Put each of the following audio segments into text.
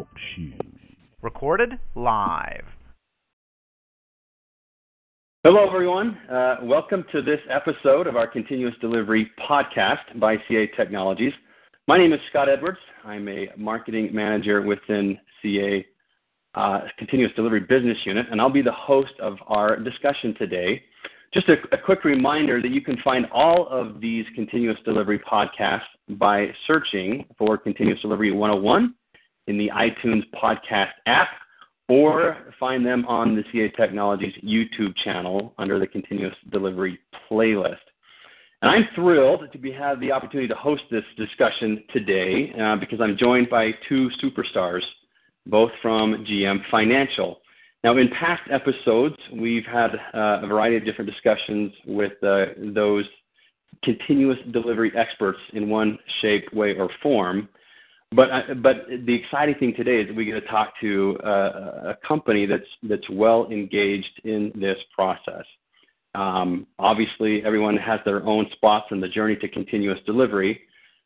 Talk Show. Recorded live. Hello, everyone. Uh, welcome to this episode of our Continuous Delivery podcast by CA Technologies. My name is Scott Edwards. I'm a marketing manager within CA uh, Continuous Delivery Business Unit, and I'll be the host of our discussion today. Just a, a quick reminder that you can find all of these Continuous Delivery podcasts by searching for Continuous Delivery 101 in the iTunes podcast app or find them on the CA Technologies YouTube channel under the Continuous Delivery playlist. And I'm thrilled to be, have the opportunity to host this discussion today uh, because I'm joined by two superstars, both from GM Financial. Now, in past episodes, we've had uh, a variety of different discussions with uh, those continuous delivery experts in one shape, way, or form. But uh, but the exciting thing today is that we get to talk to uh, a company that's that's well engaged in this process. Um, obviously, everyone has their own spots in the journey to continuous delivery,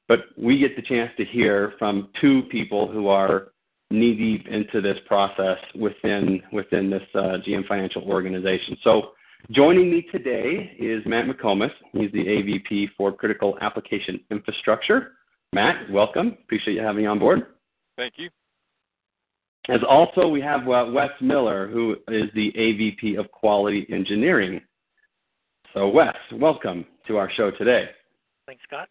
but we get the chance to hear from two people who are knee deep into this process within within this uh, GM Financial organization. So, joining me today is Matt McComas. He's the AVP for Critical Application Infrastructure. Matt, welcome. Appreciate you having me on board. Thank you. As also, we have uh, Wes Miller, who is the AVP of Quality Engineering. So, Wes, welcome to our show today. Thanks, Scott.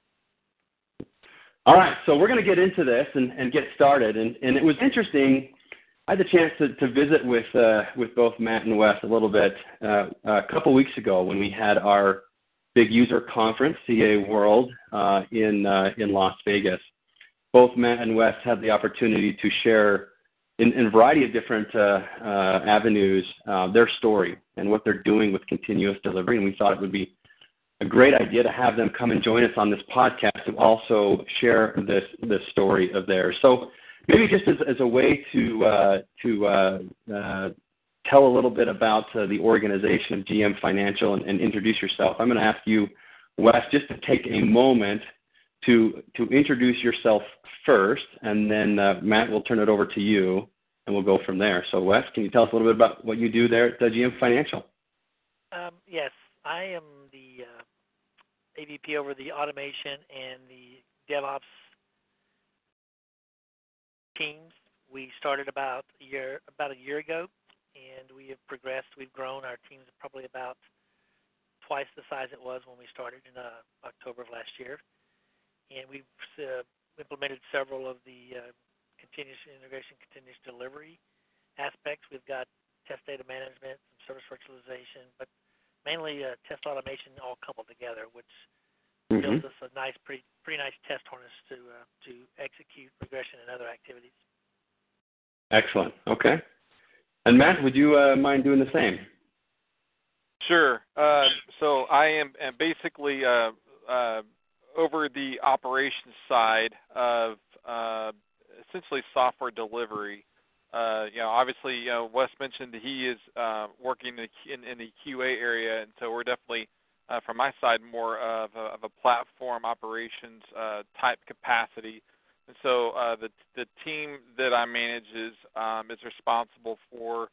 All right, so we're going to get into this and, and get started. And, and it was interesting. I had the chance to, to visit with uh, with both Matt and Wes a little bit uh, a couple weeks ago when we had our big user conference, CA World, uh, in uh, in Las Vegas. Both Matt and Wes had the opportunity to share in, in a variety of different uh, uh, avenues uh, their story and what they're doing with continuous delivery, and we thought it would be a great idea to have them come and join us on this podcast to also share this this story of theirs. So maybe just as, as a way to uh, to tell a little bit about uh, the organization of GM Financial and, introduce yourself, I'm going to ask you, Wes, just to take a moment to to introduce yourself first, and then uh, Matt will turn it over to you, and we'll go from there. So, Wes, can you tell us a little bit about what you do there at uh, GM Financial? Um, yes, I am the AVP over the automation and the DevOps teams. We started about a year about a year ago, and we have progressed. We've grown. Our team's probably about twice the size it was when we started in uh, October of last year, and we've uh, implemented several of the uh, continuous integration, continuous delivery aspects. We've got test data management, some service virtualization, but mainly uh, test automation all coupled together, which mm-hmm. builds us a nice, pretty pretty nice test harness to uh, to execute regression and other activities. Excellent. Okay. And Matt, would you uh, mind doing the same? Sure. Uh, so I am basically uh, uh, over the operations side of uh, essentially software delivery uh, you know, obviously, you know, Wes mentioned he is uh, working in, in, in the QA area, and so we're definitely, uh, from my side, more of a, of a platform operations uh, type capacity. And so uh, the the team that I manage is um, is responsible for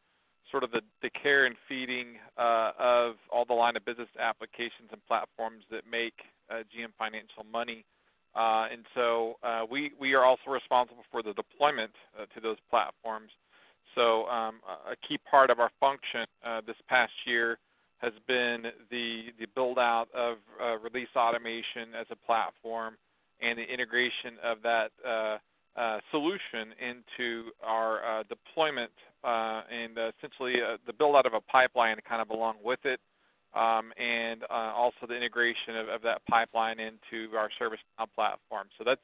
sort of the, the care and feeding uh, of all the line of business applications and platforms that make uh, GM Financial money. Uh, and so uh, we we are also responsible for the deployment uh, to those platforms. So um, a key part of our function uh, this past year has been the the build out of uh, release automation as a platform and the integration of that uh, solution into our deployment and essentially the build out of a pipeline kind of along with it um, and uh, also the integration of, of, that pipeline into our service platform. So that's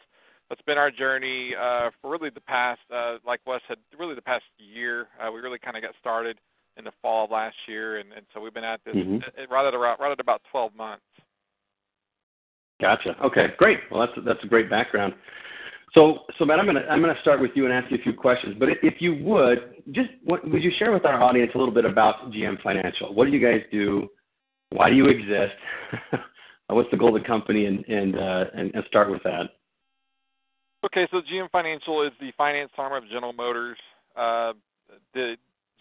that's been our journey uh, for really the past, uh, like Wes said, really the past year. Uh, we really kind of got started in the fall of last year, and, and so we've been at this mm-hmm. right at around right at about 12 months. Gotcha. Okay, great. Well, that's that's a great background. So, so Matt, I'm gonna I'm gonna start with you and ask you a few questions. But if you would, just what, would you share with our audience a little bit about GM Financial? What do you guys do? why do you exist? What's the goal of the company, and and, uh, and and start with that. Okay, so GM Financial is the finance arm of General Motors. Uh, the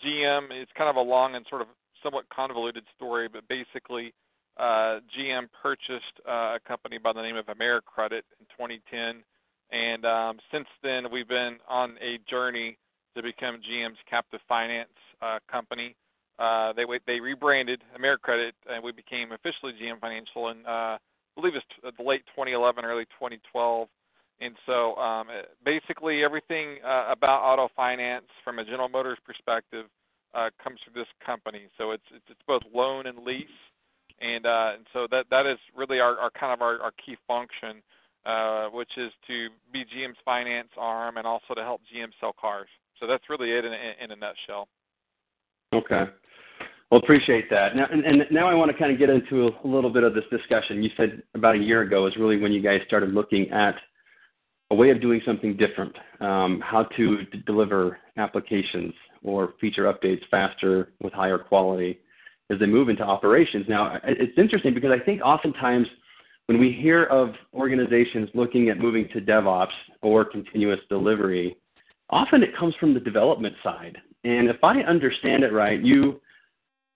GM is kind of a long and sort of somewhat convoluted story, but basically, uh, GM purchased uh, a company by the name of AmeriCredit in 2010, and um, since then we've been on a journey to become GM's captive finance uh, company. Uh, they they rebranded AmeriCredit, and we became officially GM Financial in uh, I believe it's the late 2011, early 2012. And so, um, basically, everything uh, about auto finance from a General Motors perspective uh, comes through this company. So it's it's, it's both loan and lease, and uh, and so that that is really our, our kind of our, our key function, uh, which is to be GM's finance arm and also to help GM sell cars. So that's really it in, in a nutshell. Okay. Well, appreciate that. Now, and, and now I want to kind of get into a, a little bit of this discussion. You said about a year ago is really when you guys started looking at a way of doing something different, um, how to d- deliver applications or feature updates faster with higher quality as they move into operations. Now, it's interesting because I think oftentimes when we hear of organizations looking at moving to DevOps or continuous delivery, often it comes from the development side. And if I understand it right, you,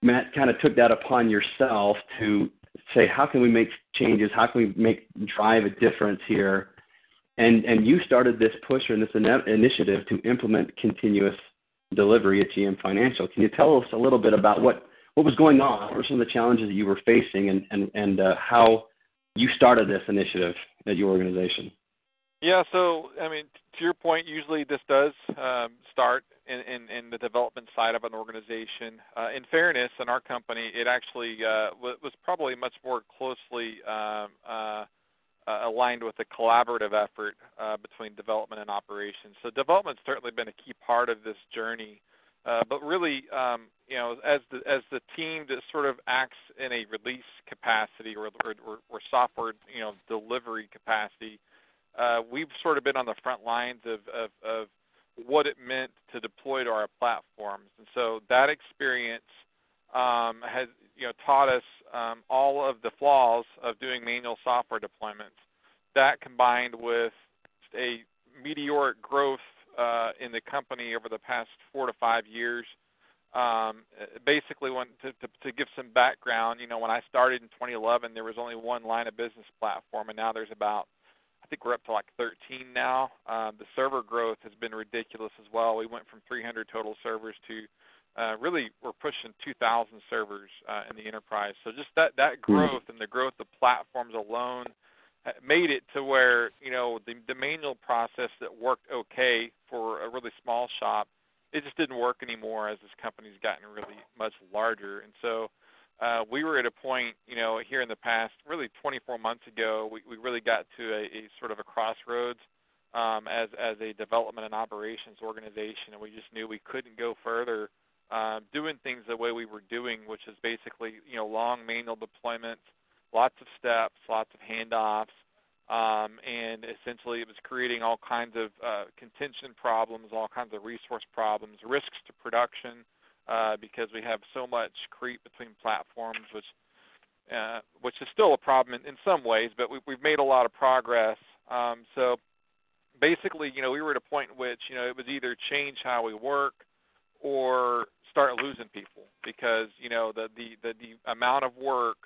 Matt, kind of took that upon yourself to say, how can we make changes? How can we make drive a difference here? And and you started this push and this initiative to implement continuous delivery at GM Financial. Can you tell us a little bit about what what was going on? What were some of the challenges that you were facing, and and and uh, how you started this initiative at your organization? Yeah, so I mean, to your point, usually this does um, start in, in, in, the development side of an organization. Uh, in fairness, in our company, it actually uh, was probably much more closely um, uh, uh, aligned with a collaborative effort uh, between development and operations. So development's certainly been a key part of this journey. Uh, but really, um, you know, as the as the team that sort of acts in a release capacity or or, or software, you know, delivery capacity, uh, we've sort of been on the front lines of, of, of what it meant to deploy to our platforms, and so that experience um, has you know taught us um, all of the flaws of doing manual software deployments. That combined with a meteoric growth uh, in the company over the past four to five years. Um, basically, when, to, to, to give some background, you know, when I started in 2011, there was only one line of business platform, and now there's about, I think we're up to like 13 now. Um, the server growth has been ridiculous as well. We went from 300 total servers to uh, really we're pushing 2,000 servers uh, in the enterprise. So just that that hmm. growth and the growth of platforms alone made it to where you know the, the manual process that worked okay for a really small shop, it just didn't work anymore as this company's gotten really much larger. And so uh, we were at a point, you know, here in the past, really 24 months ago, we, we really got to a, a sort of a crossroads um, as as a development and operations organization, and we just knew we couldn't go further uh, doing things the way we were doing, which is basically you know long manual deployments, lots of steps, lots of handoffs, um, and essentially it was creating all kinds of uh, contention problems, all kinds of resource problems, risks to production uh, because we have so much creep between platforms, which uh, which is still a problem in, in some ways, but we, we've made a lot of progress. Um, so basically, you know, we were at a point in which you know it was either change how we work or start losing people because you know the the the, the amount of work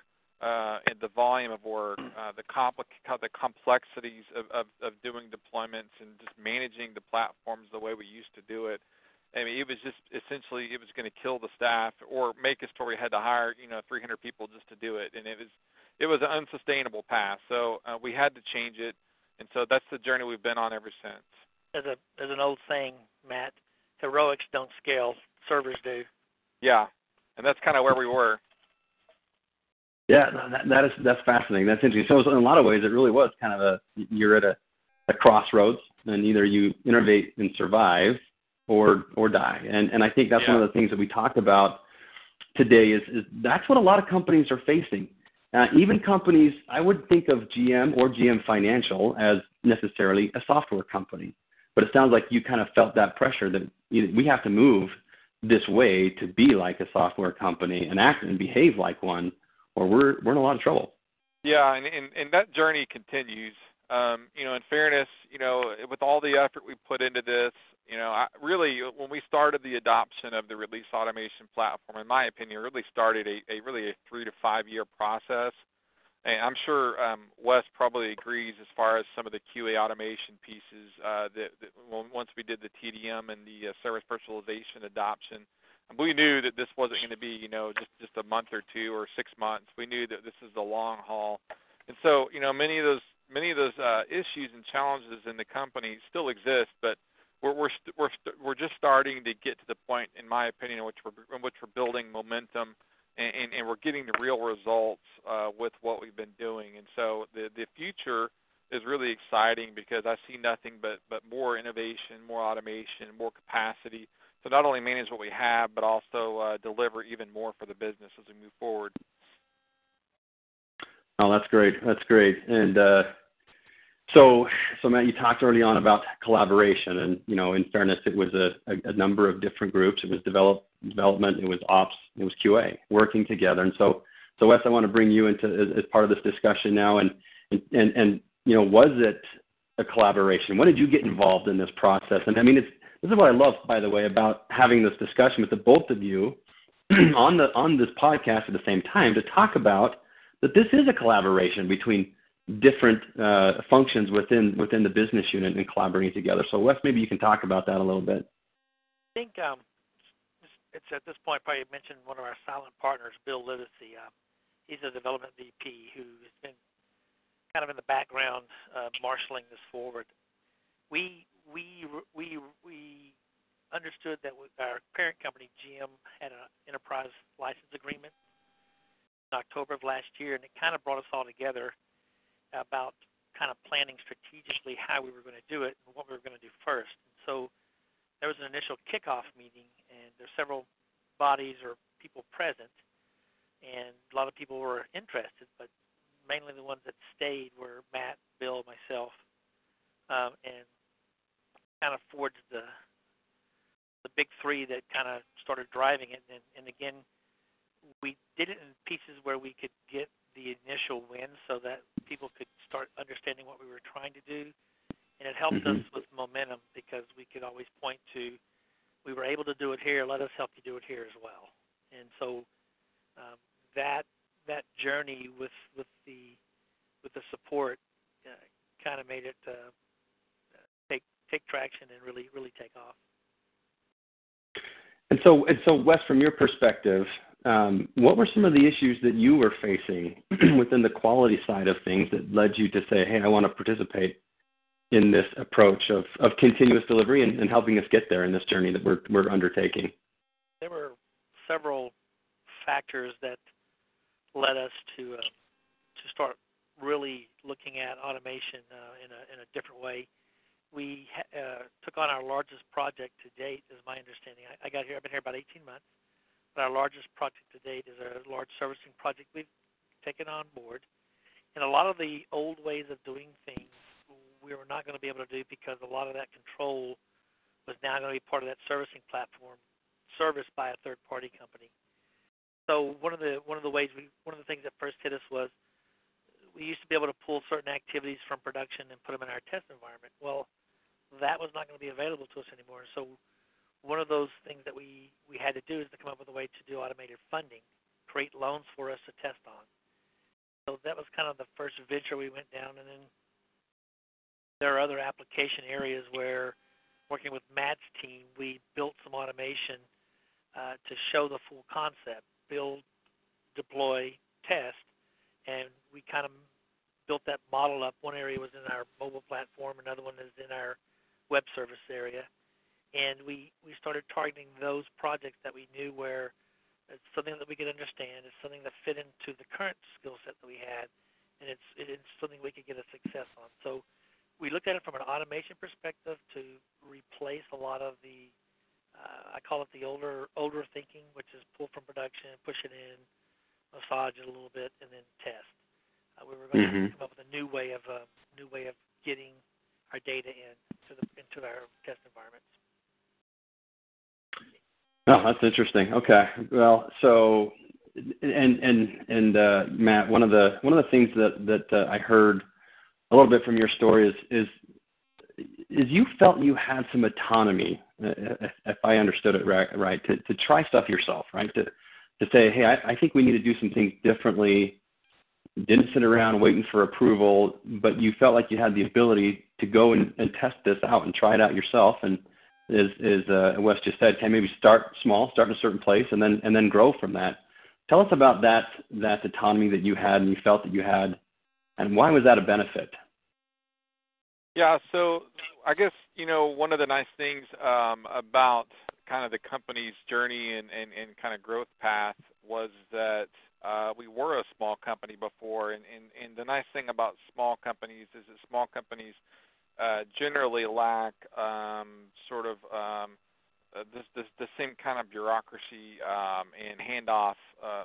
uh, and the volume of work, uh, the compli- the complexities of, of, of doing deployments and just managing the platforms the way we used to do it. I mean, it was just essentially it was going to kill the staff or make us to where we had to hire you know 300 people just to do it, and it was it was an unsustainable path. So uh, we had to change it, and so that's the journey we've been on ever since. As a as an old saying, Matt, heroics don't scale, servers do. Yeah, and that's kind of where we were. Yeah, that, that is that's fascinating. That's interesting. So in a lot of ways, it really was kind of a you're at a, a crossroads, and either you innovate and survive, or or die. And and I think that's yeah. one of the things that we talked about today. Is is that's what a lot of companies are facing. Uh, even companies, I would think of GM or GM Financial as necessarily a software company, but it sounds like you kind of felt that pressure that you, we have to move this way to be like a software company and act and behave like one, or we're we're in a lot of trouble. Yeah, and and, and that journey continues. Um, you know, in fairness, you know, with all the effort we put into this, you know, I, really when we started the adoption of the release automation platform, in my opinion, really started a, a really a three to five year process. And I'm sure um, Wes probably agrees as far as some of the QA automation pieces uh, that, that once we did the TDM and the uh, service virtualization adoption, we knew that this wasn't going to be, you know, just just a month or two or six months. We knew that this is the long haul, and so you know many of those many of those uh, issues and challenges in the company still exist, but we're we're st- we're st- we're just starting to get to the point, in my opinion, in which we're in which we're building momentum and, and, and we're getting the real results uh, with what we've been doing. And so the the future is really exciting because I see nothing but but more innovation, more automation, more capacity to not only manage what we have, but also uh, deliver even more for the business as we move forward. Oh, that's great. That's great. And uh, so, so Matt, you talked early on about collaboration, and you know, in fairness, it was a, a, a number of different groups. It was develop, development, it was ops, it was QA, working together. And so, so Wes, I want to bring you into as, as part of this discussion now. And and and, and you know, was it a collaboration? When did you get involved in this process? And I mean, it's this is what I love, by the way, about having this discussion with the both of you on the on this podcast at the same time to talk about that this is a collaboration between different uh, functions within within the business unit and collaborating together. So, Wes, maybe you can talk about that a little bit. I think um, it's at this point probably mentioned one of our silent partners, Bill Livesey. Uh, he's a development VP who has been kind of in the background uh, marshaling this forward. We we we we understood that our parent company GM had an enterprise license agreement in October of last year, and it kind of brought us all together about kind of planning strategically how we were going to do it and what we were going to do first. So there was an initial kickoff meeting, and there's several bodies or people present, and a lot of people were interested, but mainly the ones that stayed were Matt, Bill, myself, um, and kind of forged the the big three that kind of started driving it. And, and again, we did it in pieces where we could get the initial win, so that people could start understanding what we were trying to do, and it helped mm-hmm. us with momentum because we could always point to we were able to do it here. Let us help you do it here as well. And so um, that that journey with with the with the support uh, kind of made it uh, take traction and really really take off. And so, and so, Wes, from your perspective, um, what were some of the issues that you were facing within the quality side of things that led you to say, "Hey, I want to participate in this approach of, of continuous delivery and, and helping us get there in this journey that we're we're undertaking"? There were several factors that led us to uh, to start really looking at automation uh, in a in a different way we uh, took on our largest project to date, is my understanding. I, I got here, I've been here about 18 months, but our largest project to date is a large servicing project we've taken on board. And a lot of the old ways of doing things we were not going to be able to do because a lot of that control was now going to be part of that servicing platform serviced by a third party company. So one of the one of the ways we one of the things that first hit us was we used to be able to pull certain activities from production and put them in our test environment. Well, that was not going to be available to us anymore. So one of those things that we we had to do is to come up with a way to do automated funding, create loans for us to test on. So that was kind of the first venture we went down, and then there are other application areas where, working with Matt's team, we built some automation uh, to show the full concept: build, deploy, test, and we kind of built that model up. One area was in our mobile platform, another one is in our web service area, and we we started targeting those projects that we knew where it's something that we could understand, it's something that fit into the current skill set that we had, and it's it's something we could get a success on. So we looked at it from an automation perspective to replace a lot of the uh, I call it the older older thinking, which is pull from production, push it in, massage it a little bit, and then test. Uh, we were going mm-hmm. to come up with a new way of uh, new way of getting our data in to the into our test environments. Oh, that's interesting. Okay, well, so and and and uh, Matt, one of the one of the things that that uh, I heard a little bit from your story is is is you felt you had some autonomy, uh, if I understood it right, right to, to try stuff yourself, right? To to say, hey, I, I think we need to do some things differently. Didn't sit around waiting for approval, but you felt like you had the ability to go and, and test this out and try it out yourself. And as, as uh, Wes just said, can maybe start small, start in a certain place, and then and then grow from that. Tell us about that that autonomy that you had and you felt that you had, and why was that a benefit? Yeah, so I guess you know one of the nice things um, about kind of the company's journey and, and, and kind of growth path was that uh, we were a small company before, and, and, and the nice thing about small companies is that small companies uh, generally lack um, sort of um, uh, the same kind of bureaucracy um, and handoff uh,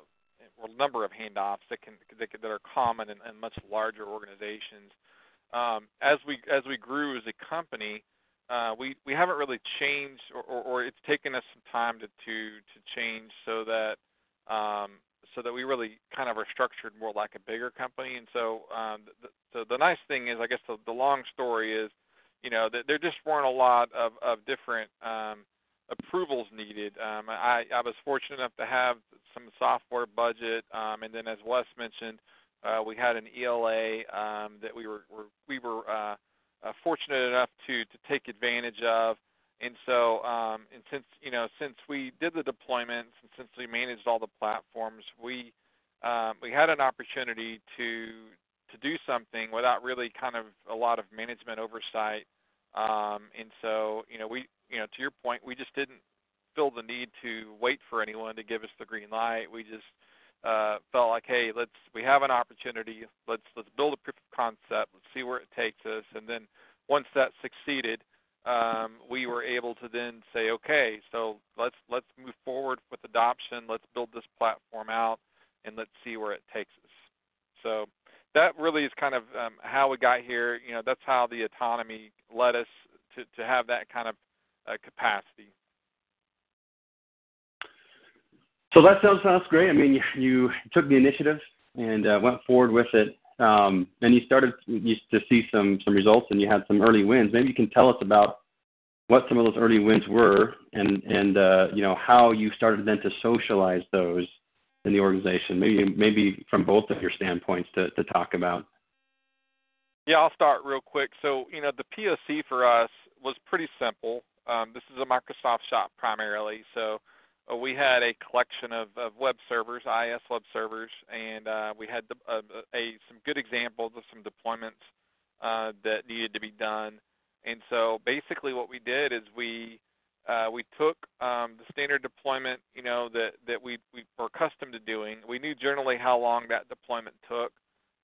or number of handoffs that can that, can, that are common in, in much larger organizations. Um, as we as we grew as a company, uh, we we haven't really changed, or, or, or it's taken us some time to to to change so that um, so that we really kind of are structured more like a bigger company. And so, um, the, so the nice thing is, I guess the, the long story is, you know, that there just weren't a lot of of different um, approvals needed. Um, I, I was fortunate enough to have some software budget, um, and then as Wes mentioned, uh, we had an ELA um, that we were, were we were uh, uh, fortunate enough to to take advantage of. And so, um, and since you know, since we did the deployments and since we managed all the platforms, we um, we had an opportunity to to do something without really kind of a lot of management oversight. Um, and so, you know, we you know, to your point, we just didn't feel the need to wait for anyone to give us the green light. We just uh, felt like, hey, let's we have an opportunity. Let's let's build a proof of concept. Let's see where it takes us. And then once that succeeded, um, we were able to then say, okay, so let's let's move forward with adoption. Let's build this platform out, and let's see where it takes us. So that really is kind of um, how we got here. You know, that's how the autonomy led us to to have that kind of uh, capacity. So that sounds sounds great. I mean, you, you took the initiative and uh, went forward with it, um, and you started to see some some results, and you had some early wins. Maybe you can tell us about what some of those early wins were, and and uh, you know how you started then to socialize those in the organization. Maybe maybe from both of your standpoints to to talk about. Yeah, I'll start real quick. So you know the POC for us was pretty simple. Um, this is a Microsoft shop primarily, so we had a collection of, of web servers, IIS web servers, and uh, we had the, uh, a some good examples of some deployments uh, that needed to be done. And so basically, what we did is we uh, we took um, the standard deployment, you know, that that we we were accustomed to doing. We knew generally how long that deployment took,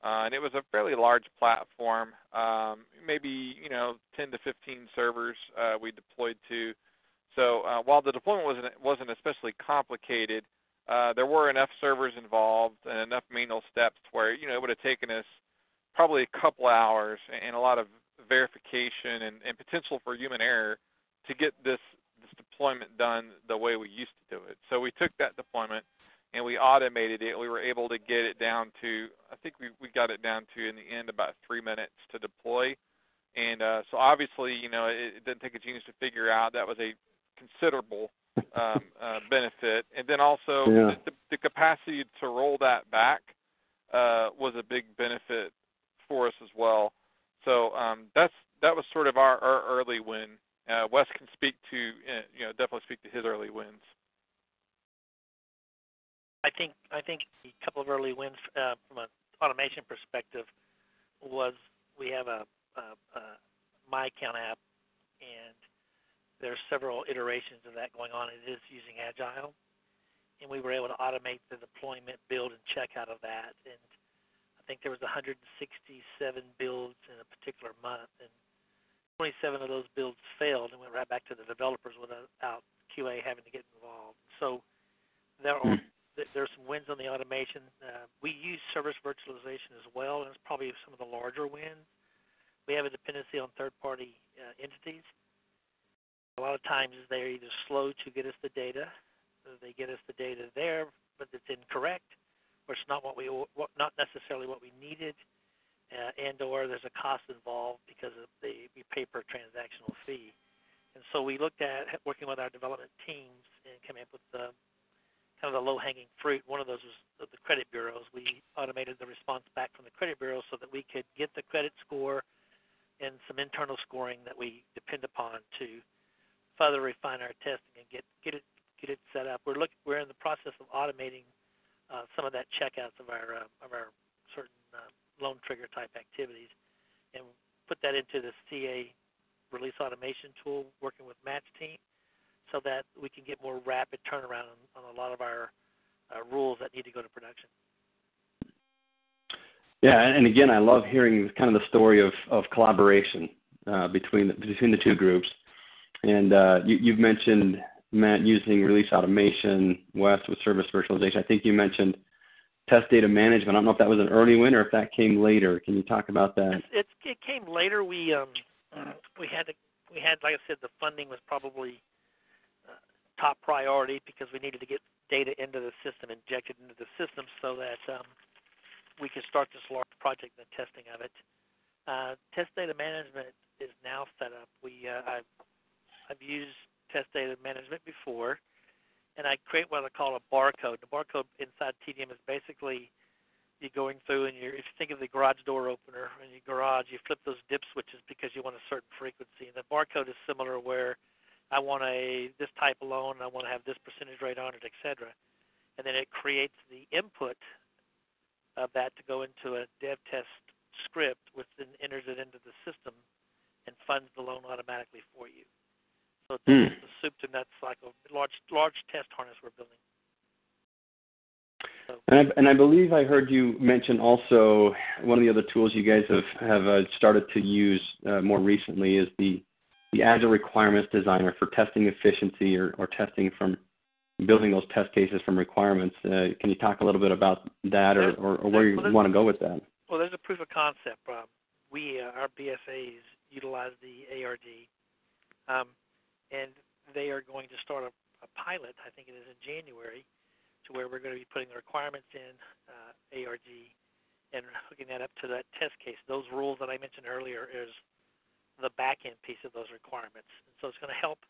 uh, and it was a fairly large platform, um, maybe you know 10 to 15 servers uh, we deployed to. So uh, while the deployment wasn't wasn't especially complicated, uh, there were enough servers involved and enough manual steps where you know it would have taken us probably a couple hours and a lot of verification and, and potential for human error to get this this deployment done the way we used to do it. So we took that deployment and we automated it. We were able to get it down to I think we we got it down to in the end about three minutes to deploy. And uh, so obviously, you know, it, it didn't take a genius to figure out that was a considerable um, uh, benefit. And then also yeah. the, the capacity to roll that back uh, was a big benefit for us as well. So um, that's that was sort of our, our early win. Uh, Wes can speak to uh, you know definitely speak to his early wins. I think I think a couple of early wins uh, from an automation perspective was we have a, a, a my account app and there's several iterations of that going on. It is using Agile, and we were able to automate the deployment, build, and checkout of that. And I think there was 167 builds in a particular month, and 27 of those builds failed and went right back to the developers without QA having to get involved. So there are hmm. there's some wins on the automation. Uh, we use service virtualization as well, and it's probably some of the larger wins. We have a dependency on third-party uh, entities a lot of times they're either slow to get us the data, they get us the data there, but it's incorrect, or it's not what we what, not necessarily what we needed, uh, and or there's a cost involved because of the we pay per transactional fee. And so we looked at working with our development teams and came up with the kind of the low-hanging fruit. One of those was the credit bureaus. We automated the response back from the credit bureaus so that we could get the credit score and some internal scoring that we depend upon to further refine our testing and get get it get it set up. We're look we're in the process of automating uh, some of that checkouts of our uh, of our certain uh, loan trigger type activities, and put that into the CA release automation tool, working with Matt's Team, so that we can get more rapid turnaround on, on a lot of our uh, rules that need to go to production. Yeah, and again, I love hearing kind of the story of, of collaboration uh, between the, between the two groups. And uh, you, you've mentioned Matt using release automation, Wes with service virtualization. I think you mentioned test data management. I don't know if that was an early win or if that came later. Can you talk about that? It came later. We um, we had to, we had like I said, the funding was probably uh, top priority because we needed to get data into the system, injected into the system, so that um, we could start this large project and the testing of it. Uh, test data management is now set up. We uh, I've, used test data management before and I create what I call a barcode. The barcode inside TDM is basically you going through and you're if you think of the garage door opener in your garage, you flip those dip switches because you want a certain frequency. And the barcode is similar where I want a this type of loan, I want to have this percentage rate on it, etc. And then it creates the input of that to go into a dev test script, which then enters it into the system and funds the loan automatically for you. So it's mm. a soup to nuts cycle, large large test harness we're building. So. And, I, and I believe I heard you mention also one of the other tools you guys have have uh, started to use uh, more recently is the the Agile Requirements Designer for testing efficiency or, or testing from building those test cases from requirements. Uh, can you talk a little bit about that or, or, or where you well, want to go with that? Well, there's a proof of concept. Um, we, uh, our BSAs, utilize the ARD. Um, and they are going to start a, a pilot. I think it is in January, to where we're going to be putting the requirements in uh, ARD and hooking that up to that test case. Those rules that I mentioned earlier is the back end piece of those requirements. And so it's going to help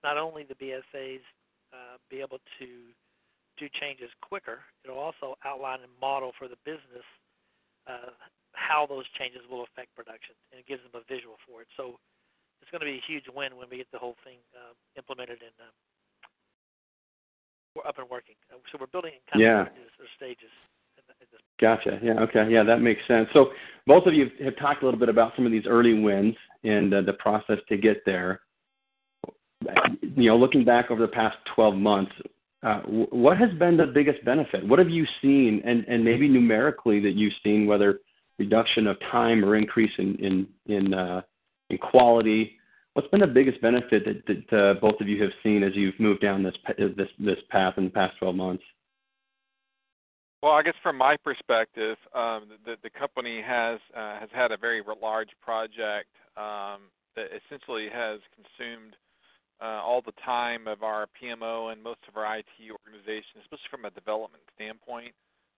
not only the BSAs uh, be able to do changes quicker, it'll also outline and model for the business uh, how those changes will affect production, and it gives them a visual for it. So it's going to be a huge win when we get the whole thing uh, implemented and um, we're up and working. Uh, so we're building in kind yeah. of stages. Gotcha. Yeah. Okay. Yeah, that makes sense. So both of you have talked a little bit about some of these early wins and uh, the process to get there. You know, looking back over the past 12 months, uh, what has been the biggest benefit? What have you seen, and, and maybe numerically that you've seen, whether reduction of time or increase in in, in uh, in quality. What's been the biggest benefit that, uh, both of you have seen as you've moved down this this this path in the past 12 months? Well, I guess from my perspective, um, the company has uh, has had a very large project um, that essentially has consumed uh, all the time of our PMO and most of our IT organization, especially from a development standpoint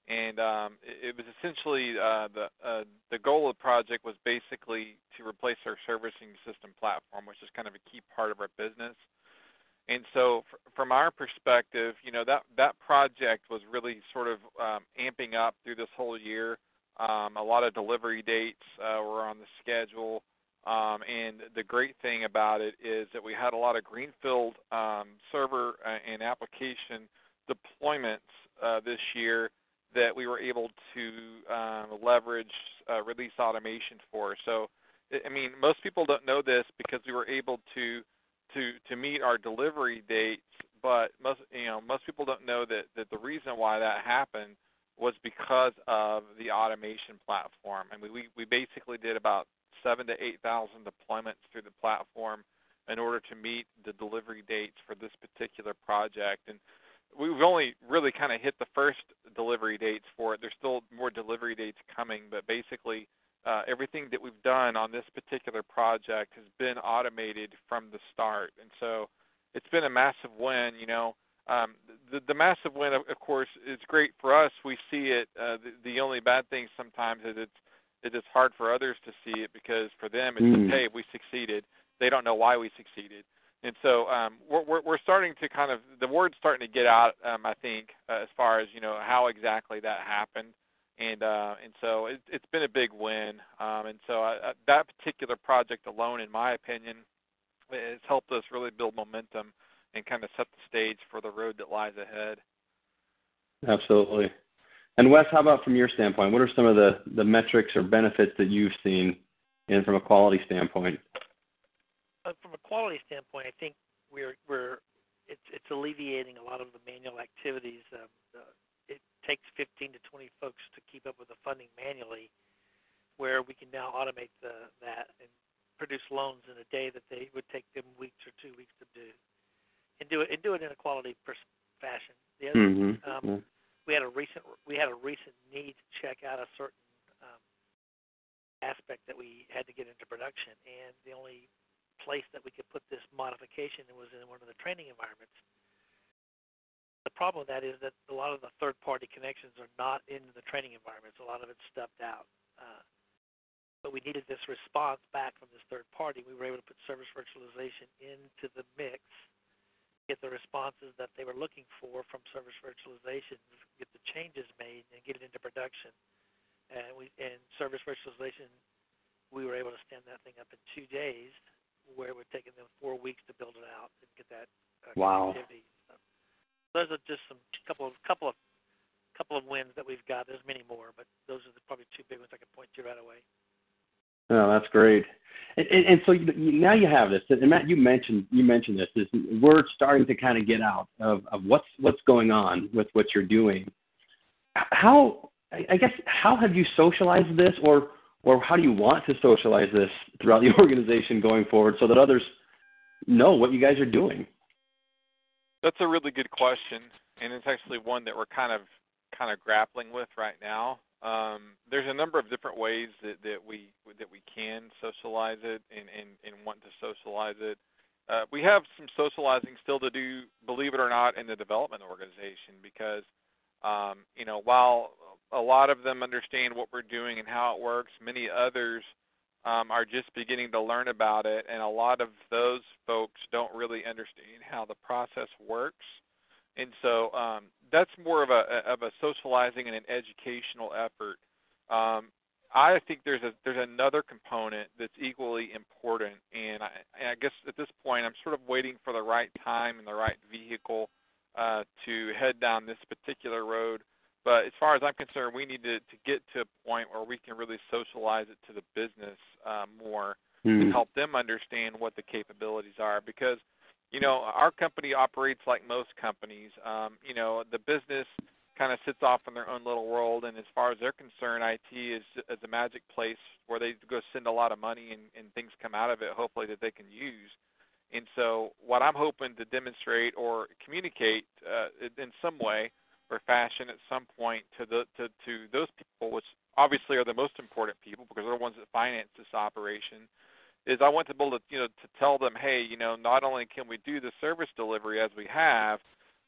and um, it, it was essentially uh, the uh, the goal of the project was basically to replace our servicing system platform, which is kind of a key part of our business. And so, from our perspective, you know that that project was really sort of um, amping up through this whole year. Um, a lot of delivery dates uh, were on the schedule, um, and the great thing about it is that we had a lot of greenfield um, server uh, and application deployments uh, this year that we were able to um, leverage uh, release automation for. So, I mean, most people don't know this because we were able to to to meet our delivery dates, but most you know most people don't know that that the reason why that happened was because of the automation platform. I mean, we we basically did about seven to eight thousand deployments through the platform in order to meet the delivery dates for this particular project. And we've only really kind of hit the first delivery dates for it. There's still more delivery dates coming, but basically uh, everything that we've done on this particular project has been automated from the start, and so it's been a massive win. You know, um, the, the massive win, of, of course, is great for us. We see it. Uh, the, the only bad thing sometimes is it's It is hard for others to see it because for them it's Mm. just, hey, we succeeded. They don't know why we succeeded. And so um, we're, we're we're starting to kind of the word's starting to get out. Um, I think uh, as far as you know how exactly that happened, and uh, and so it, it's been a big win. Um, and so I, I, that particular project alone, in my opinion, has helped us really build momentum and kind of set the stage for the road that lies ahead. Absolutely. And Wes, how about from your standpoint? What are some of the, the metrics or benefits that you've seen and from a quality standpoint? Uh, from a quality standpoint, I think we're we're it's it's alleviating a lot of the manual activities. Um, uh, it takes 15 to 20 folks to keep up with the funding manually, where we can now automate the that and produce loans in a day that they would take them weeks or two weeks to do, and do it and do it in a quality pers- fashion. The other Mm-hmm. Um, we had a recent we had a recent need to check out a certain um, aspect that we had to get into production, and the only place that we could put this modification that was in one of the training environments. The problem with that is that a lot of the third-party connections are not in the training environments. A lot of it's stubbed out. Uh, but we needed this response back from this third party. We were able to put service virtualization into the mix get the responses that they were looking for from service virtualization, get the changes made, and get it into production. And we and service virtualization, we were able to stand that thing up in two days, where it would taken them four weeks to build it out and get that uh, Wow. connectivity. So those are just some couple of couple of couple of wins that we've got. There's many more, but those are the, probably two big ones I can point to right away. Oh, that's great. And, and, and so you, you, now you have this, and Matt, you mentioned you mentioned this. This word starting to kind of get out of, of what's what's going on with what you're doing. How I guess how have you socialized this, or or how do you want to socialize this throughout the organization going forward, so that others know what you guys are doing? That's a really good question, and it's actually one that we're kind of kind of grappling with right now. Um, there's a number of different ways that, that we that we can socialize it and, and, and want to socialize it. Uh, we have some socializing still to do, believe it or not, in the development organization because um, you know while a lot of them understand what we're doing and how it works, many others um, are just beginning to learn about it, and a lot of those folks don't really understand how the process works. And so um, that's more of a of a socializing and an educational effort. Um, I think there's a there's another component that's equally important, and I, and I guess at this point I'm sort of waiting for the right time and the right vehicle uh, to head down this particular road. But as far as I'm concerned, we need to, to get to a point where we can really socialize it to the business uh, more Hmm. to help them understand what the capabilities are because you know our company operates like most companies um, you know the business kind of sits off in their own little world and as far as they're concerned IT is is a magic place where they go send a lot of money and, and things come out of it hopefully that they can use and so what I'm hoping to demonstrate or communicate uh, in some way or fashion at some point to the to, to those people which obviously are the most important people because they're the ones that finance this operation is I want to be able to you know to tell them, hey, you know, not only can we do the service delivery as we have,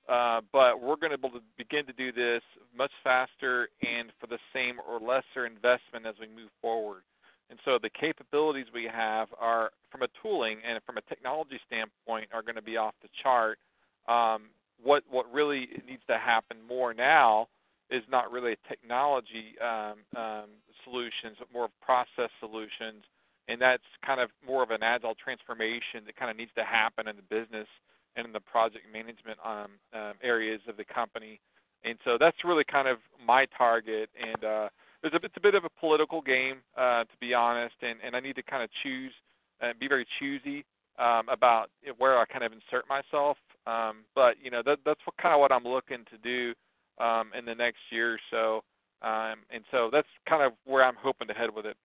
uh, but we're going to be able to begin to do this much faster and for the same or lesser investment as we move forward. And so the capabilities we have are, from a tooling and from a technology standpoint, are going to be off the chart. Um, what what really needs to happen more now is not really a technology um, um, solutions, but more of process solutions and that's kind of more of an agile transformation that kind of needs to happen in the business and in the project management um, um, areas of the company. And so that's really kind of my target. And uh, there's a, it's a bit of a political game, uh, to be honest, and, and I need to kind of choose and be very choosy um, about where I kind of insert myself. Um, but you know that, that's what, kind of what I'm looking to do um, in the next year or so. Um, and so that's kind of where I'm hoping to head with it.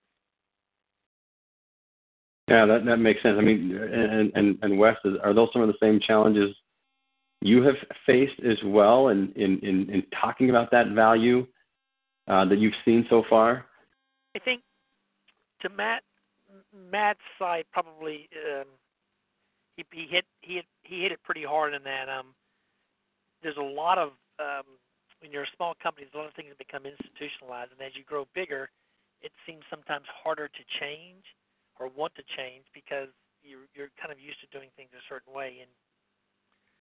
Yeah, that that makes sense. I mean, and and and Wes, are those some of the same challenges you have faced as well in in in, in talking about that value uh, that you've seen so far? I think to Matt Matt's side probably um, he he hit he hit he hit it pretty hard in that um there's a lot of um when you're a small company there's a lot of things that become institutionalized and as you grow bigger it seems sometimes harder to change or want to change because you're you're kind of used to doing things a certain way. And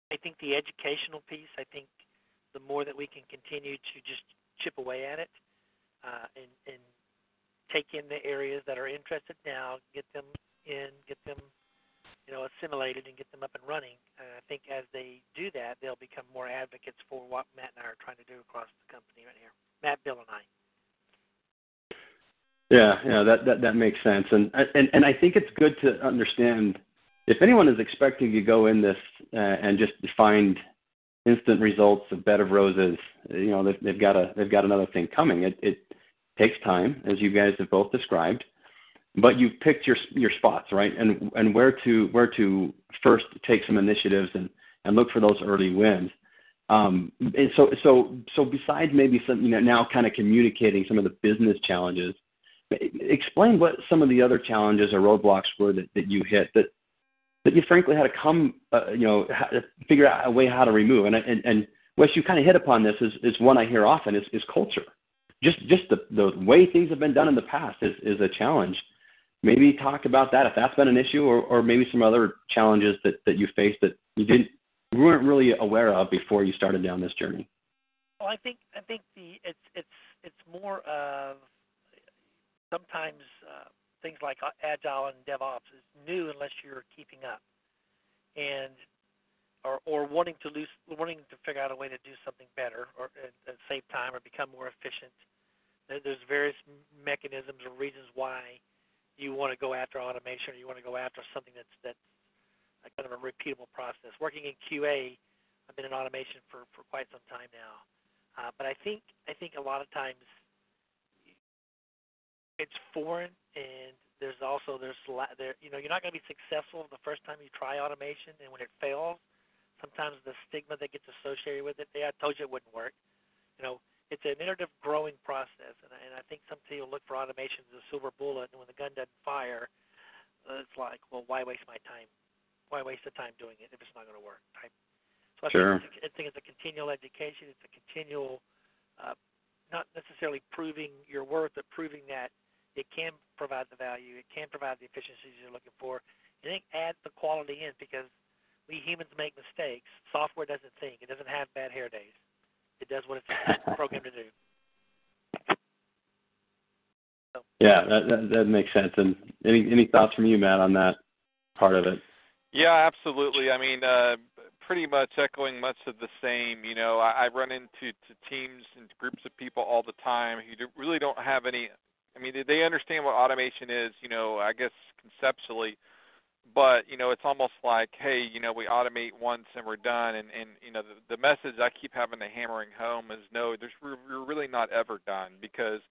I think the educational piece, I think the more that we can continue to just chip away at it uh, and, and take in the areas that are interested now, get them in, get them you know assimilated and get them up and running. And I think as they do that, they'll become more advocates for what Matt and I are trying to do across the company right here. Matt, Bill, and I. Yeah, yeah, that that that makes sense, and and and I think it's good to understand if anyone is expecting to go in this uh, and just find instant results of bed of roses, you know, they've, they've got a they've got another thing coming. It it takes time, as you guys have both described, but you've picked your your spots, right? And and where to where to first take some initiatives and and look for those early wins. Um, and so so so besides maybe some you know now kind of communicating some of the business challenges explain what some of the other challenges or roadblocks were that, that you hit that that you frankly had to come, uh, you know, figure out a way how to remove. And and, and Wes, you kind of hit upon this is, is one I hear often is, is culture. Just just the the way things have been done in the past is is a challenge. Maybe talk about that if that's been an issue, or or maybe some other challenges that that you faced that you didn't weren't really aware of before you started down this journey. Well, I think I think the it's it's it's more of sometimes uh, things like agile and DevOps is new unless you're keeping up, and or or wanting to lose, wanting to figure out a way to do something better or save time or become more efficient. There's various mechanisms or reasons why you want to go after automation or you want to go after something that's that's a kind of a repeatable process. Working in QA, I've been in automation for for quite some time now, uh, but I think I think a lot of times it's foreign and there's also there's there you know you're not going to be successful the first time you try automation and when it fails sometimes the stigma that gets associated with it yeah I told you it wouldn't work. You know it's an iterative growing process and, and I think some people look for automation as a silver bullet and when the gun doesn't fire uh, it's like well why waste my time? Why waste the time doing it if it's not going to work? Type so I sure. think, it's a, I think it's a continual education it's a continual uh, not necessarily proving your worth but proving that it can provide the value. It can provide the efficiencies you're looking for. And it adds the quality in because we humans make mistakes. Software doesn't think. It doesn't have bad hair days. It does what it's programmed to do. So. Yeah, that, that that makes sense. And any any thoughts from you, Matt, on that part of it? Yeah, absolutely. I mean, uh, pretty much echoing much of the same. You know, I, I run into to teams and groups of people all the time who do, really don't have any I mean, they understand what automation is, you know, I guess conceptually, but you know, it's almost like, hey, you know, we automate once and we're done. And and you know, the, the message I keep having to hammering home is, no, there's we're really not ever done because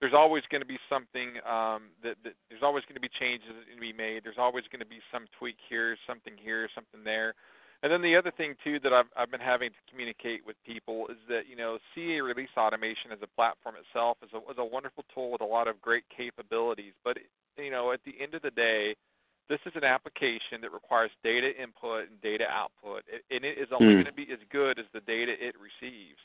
there's always going to be something um, that, that there's always going to be changes to be made. There's always going to be some tweak here, something here, something there. And then the other thing too that I've I've been having to communicate with people is that you know CA release automation as a platform itself is a is a wonderful tool with a lot of great capabilities, but you know at the end of the day, this is an application that requires data input and data output, and it is only mm. going to be as good as the data it receives.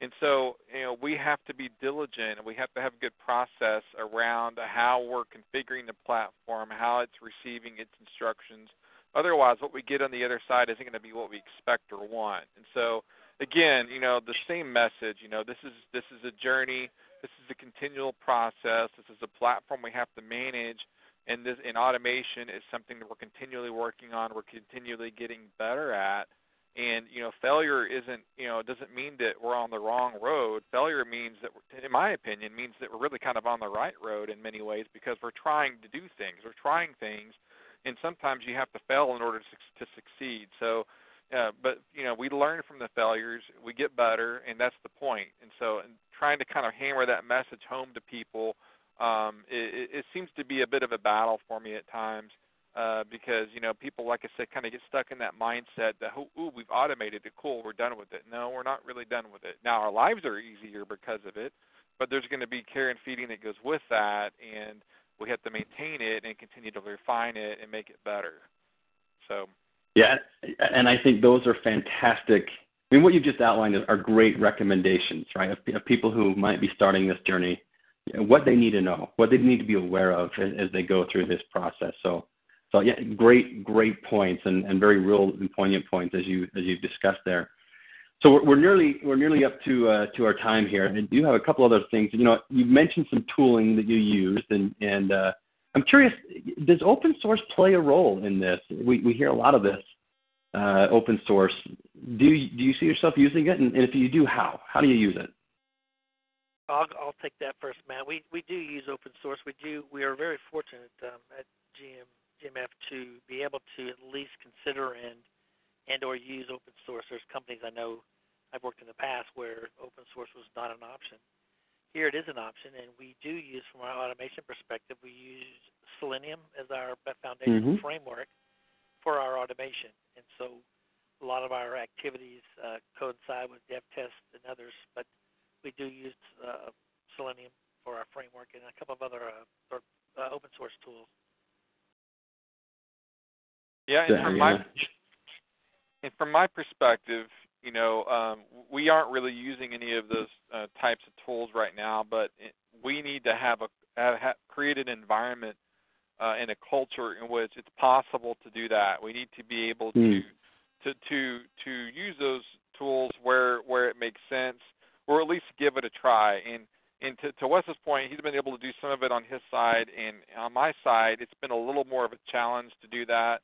And so, you know, we have to be diligent and we have to have a good process around how we're configuring the platform, how it's receiving its instructions, Otherwise, what we get on the other side isn't going to be what we expect or want. And so, again, you know, the same message. You know, this is this is a journey. This is a continual process. This is a platform we have to manage, and this in automation is something that we're continually working on. We're continually getting better at. And you know, failure isn't you know doesn't mean that we're on the wrong road. Failure means that, in my opinion, means that we're really kind of on the right road in many ways because we're trying to do things. We're trying things and sometimes you have to fail in order to, to succeed. So, uh, but you know, we learn from the failures, we get better, and that's the point. And so, and trying to kind of hammer that message home to people, um, it, it seems to be a bit of a battle for me at times. Uh, because you know people, like I said, kind of get stuck in that mindset that ooh, we've automated it, cool, we're done with it. No, we're not really done with it. Now our lives are easier because of it, but there's going to be care and feeding that goes with that, and we have to maintain it and continue to refine it and make it better. So. Yeah, and I think those are fantastic. I mean, what you just outlined are great recommendations, right? Of, of people who might be starting this journey what they need to know, what they need to be aware of as, as they go through this process. So, so yeah, great, great points and, and very real and poignant points as you as you've discussed there. So we're, nearly we're nearly up to uh, to our time here, and do have a couple other things. You know, you mentioned some tooling that you used, and and uh, I'm curious, does open source play a role in this? We we hear a lot of this uh, open source. Do you, do you see yourself using it, and, if you do, how? How do you use it? I'll, I'll take that first, Matt. We we do use open source. We do. We are very fortunate um, at GM GMF to be able to at least consider and and or use open source. There's companies I know I've worked in the past where open source was not an option. Here it is an option, and we do use from our automation perspective. We use Selenium as our foundational mm-hmm. framework for our automation, and so a lot of our activities uh, coincide with DevTest and others, but we do use uh, Selenium for our framework and a couple of other uh, uh, open source tools. Yeah, and from my and from my perspective, you know, um, we aren't really using any of those uh, types of tools right now, but it, we need to have a have, have create an environment uh, and a culture in which it's possible to do that. We need to be able mm. to to to to use those tools where where it makes sense or at least give it a try. And and to, to Wes's point, he's been able to do some of it on his side, and on my side, it's been a little more of a challenge to do that.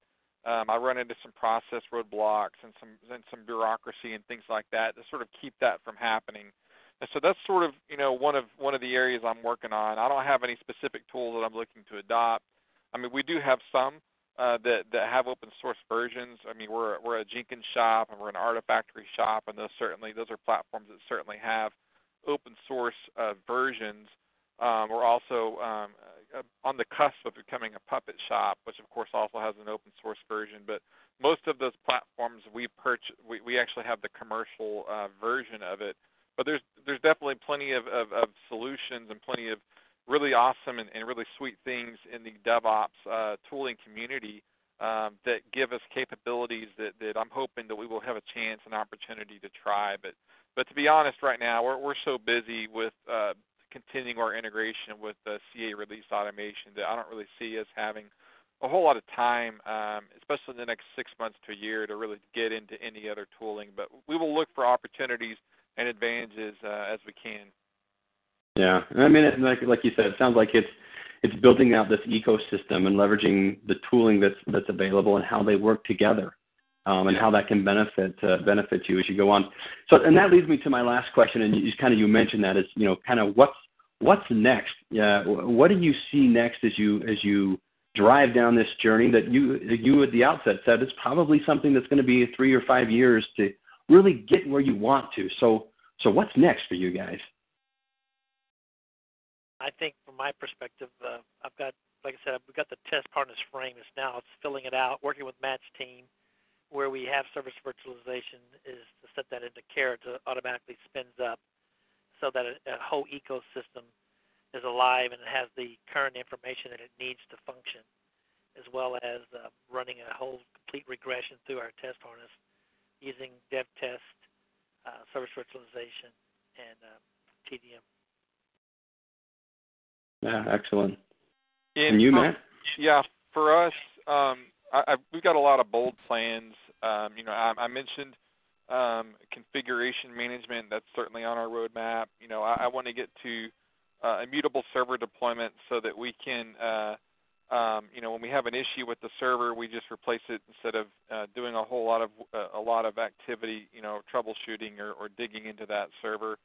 Um, I run into some process roadblocks and some and some bureaucracy and things like that to sort of keep that from happening. And so that's sort of you know one of one of the areas I'm working on. I don't have any specific tools that I'm looking to adopt. I mean, we do have some uh, that that have open source versions. I mean, we're we're a Jenkins shop and we're an Artifactory shop, and those certainly those are platforms that certainly have open source uh, versions. Um, we're also um, uh, on the cusp of becoming a Puppet shop, which of course also has an open source version. But most of those platforms we purchase, we, we actually have the commercial uh, version of it. But there's there's definitely plenty of, of, of solutions and plenty of really awesome and, and really sweet things in the DevOps uh, tooling community um, that give us capabilities that, that I'm hoping that we will have a chance and opportunity to try. But but to be honest, right now we're we're so busy with uh, continuing our integration with the CA release automation that I don't really see us having a whole lot of time, um, especially in the next six months to a year, to really get into any other tooling. But we will look for opportunities and advantages uh, as we can. Yeah, I mean, like like you said, it sounds like it's it's building out this ecosystem and leveraging the tooling that's that's available and how they work together, um, and how that can benefit uh, benefit you as you go on. So, and that leads me to my last question, and you kind of you mentioned that is you know kind of what's what's next? Yeah, what do you see next as you as you drive down this journey that you you at the outset said it's probably something that's going to be three or five years to really get where you want to. So so what's next for you guys? I think from my perspective, uh, I've got, like I said, we've got the test partners frame. It's now it's filling it out, working with Matt's team, where we have service virtualization is to set that into care to automatically spins up, so that a, a whole ecosystem is alive and it has the current information that it needs to function, as well as uh, running a whole complete regression through our test harness using dev test, uh, service virtualization, and uh, TDM. Yeah, excellent. and you, Matt? Yeah, for us, um, I, we've got a lot of bold plans. Um, you know, I, I mentioned um, configuration management. That's certainly on our roadmap. You know, I, I want to get to uh, immutable server deployment so that we can, uh, um, you know, when we have an issue with the server, we just replace it instead of uh, doing a whole lot of uh, a lot of activity, you know, troubleshooting or, or digging into that server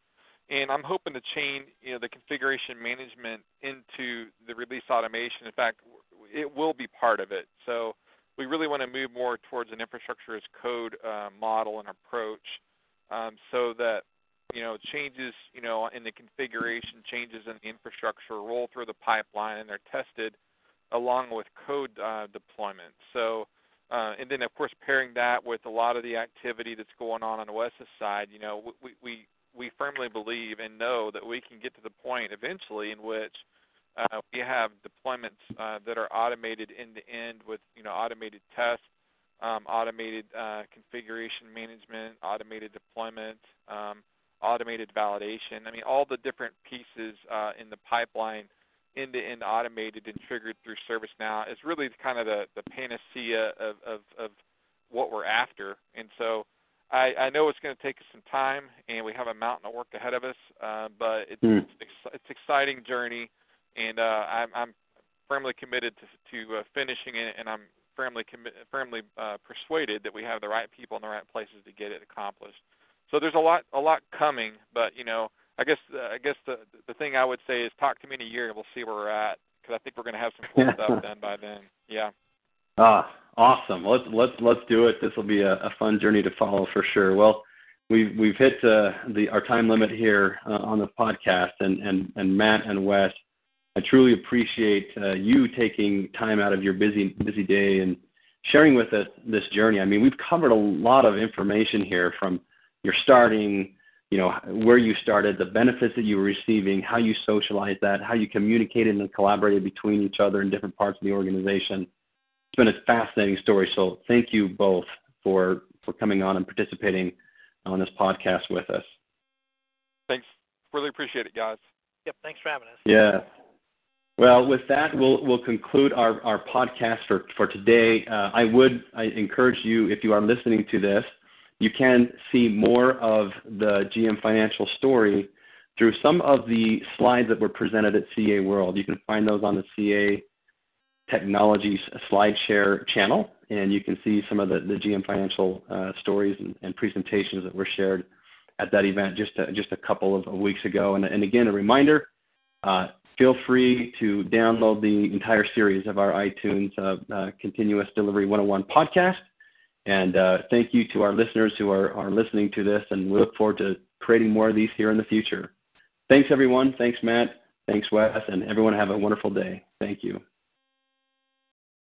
and I'm hoping to chain you know the configuration management into the release automation. In fact, it will be part of it. So we really want to move more towards an infrastructure as code uh, model and approach, um, so that you know changes you know in the configuration, changes in the infrastructure roll through the pipeline and they're tested along with code uh, deployment. So. Uh, and then, of course, pairing that with a lot of the activity that's going on on the Wes's side, you know, we, we we firmly believe and know that we can get to the point eventually in which uh, we have deployments uh, that are automated end to end with you know automated tests, um, automated uh, configuration management, automated deployment, um, automated validation. I mean, all the different pieces uh, in the pipeline end-to-end automated and triggered through ServiceNow is really kind of the, the panacea of, of, of what we're after. And so I, I know it's going to take us some time, and we have a mountain of work ahead of us, uh, but it's, mm. it's it's exciting journey, and uh, I'm, I'm firmly committed to, to uh, finishing it, and I'm firmly commi- firmly uh, persuaded that we have the right people in the right places to get it accomplished. So there's a lot a lot coming, but you know I guess uh, I guess the the thing I would say is talk to me in a year and we'll see where we're at because I think we're going to have some cool stuff done by then. Yeah. Ah, awesome. Let's let's let's do it. This will be a, a fun journey to follow for sure. Well, we've we've hit uh, the our time limit here uh, on the podcast, and and and Matt and Wes, I truly appreciate uh, you taking time out of your busy busy day and sharing with us this journey. I mean, we've covered a lot of information here from your starting you know where you started, the benefits that you were receiving, how you socialized that, how you communicated and collaborated between each other in different parts of the organization. It's been a fascinating story. So thank you both for for coming on and participating on this podcast with us. Thanks. Really appreciate it, guys. Yep. Thanks for having us. Yeah. Well, with that, we'll we'll conclude our, our podcast for for today. Uh, I would I encourage you if you are listening to this you can see more of the GM Financial story through some of the slides that were presented at CA World. You can find those on the CA Technologies SlideShare channel, and you can see some of the, the GM Financial uh, stories and, and, presentations that were shared at that event just a, just a couple of, weeks ago. And, and, again, a reminder, uh, feel free to download the entire series of our iTunes uh, uh Continuous Delivery 101 podcast. And uh, thank you to our listeners who are, are listening to this, and we look forward to creating more of these here in the future. Thanks, everyone. Thanks, Matt. Thanks, Wes. And everyone have a wonderful day. Thank you.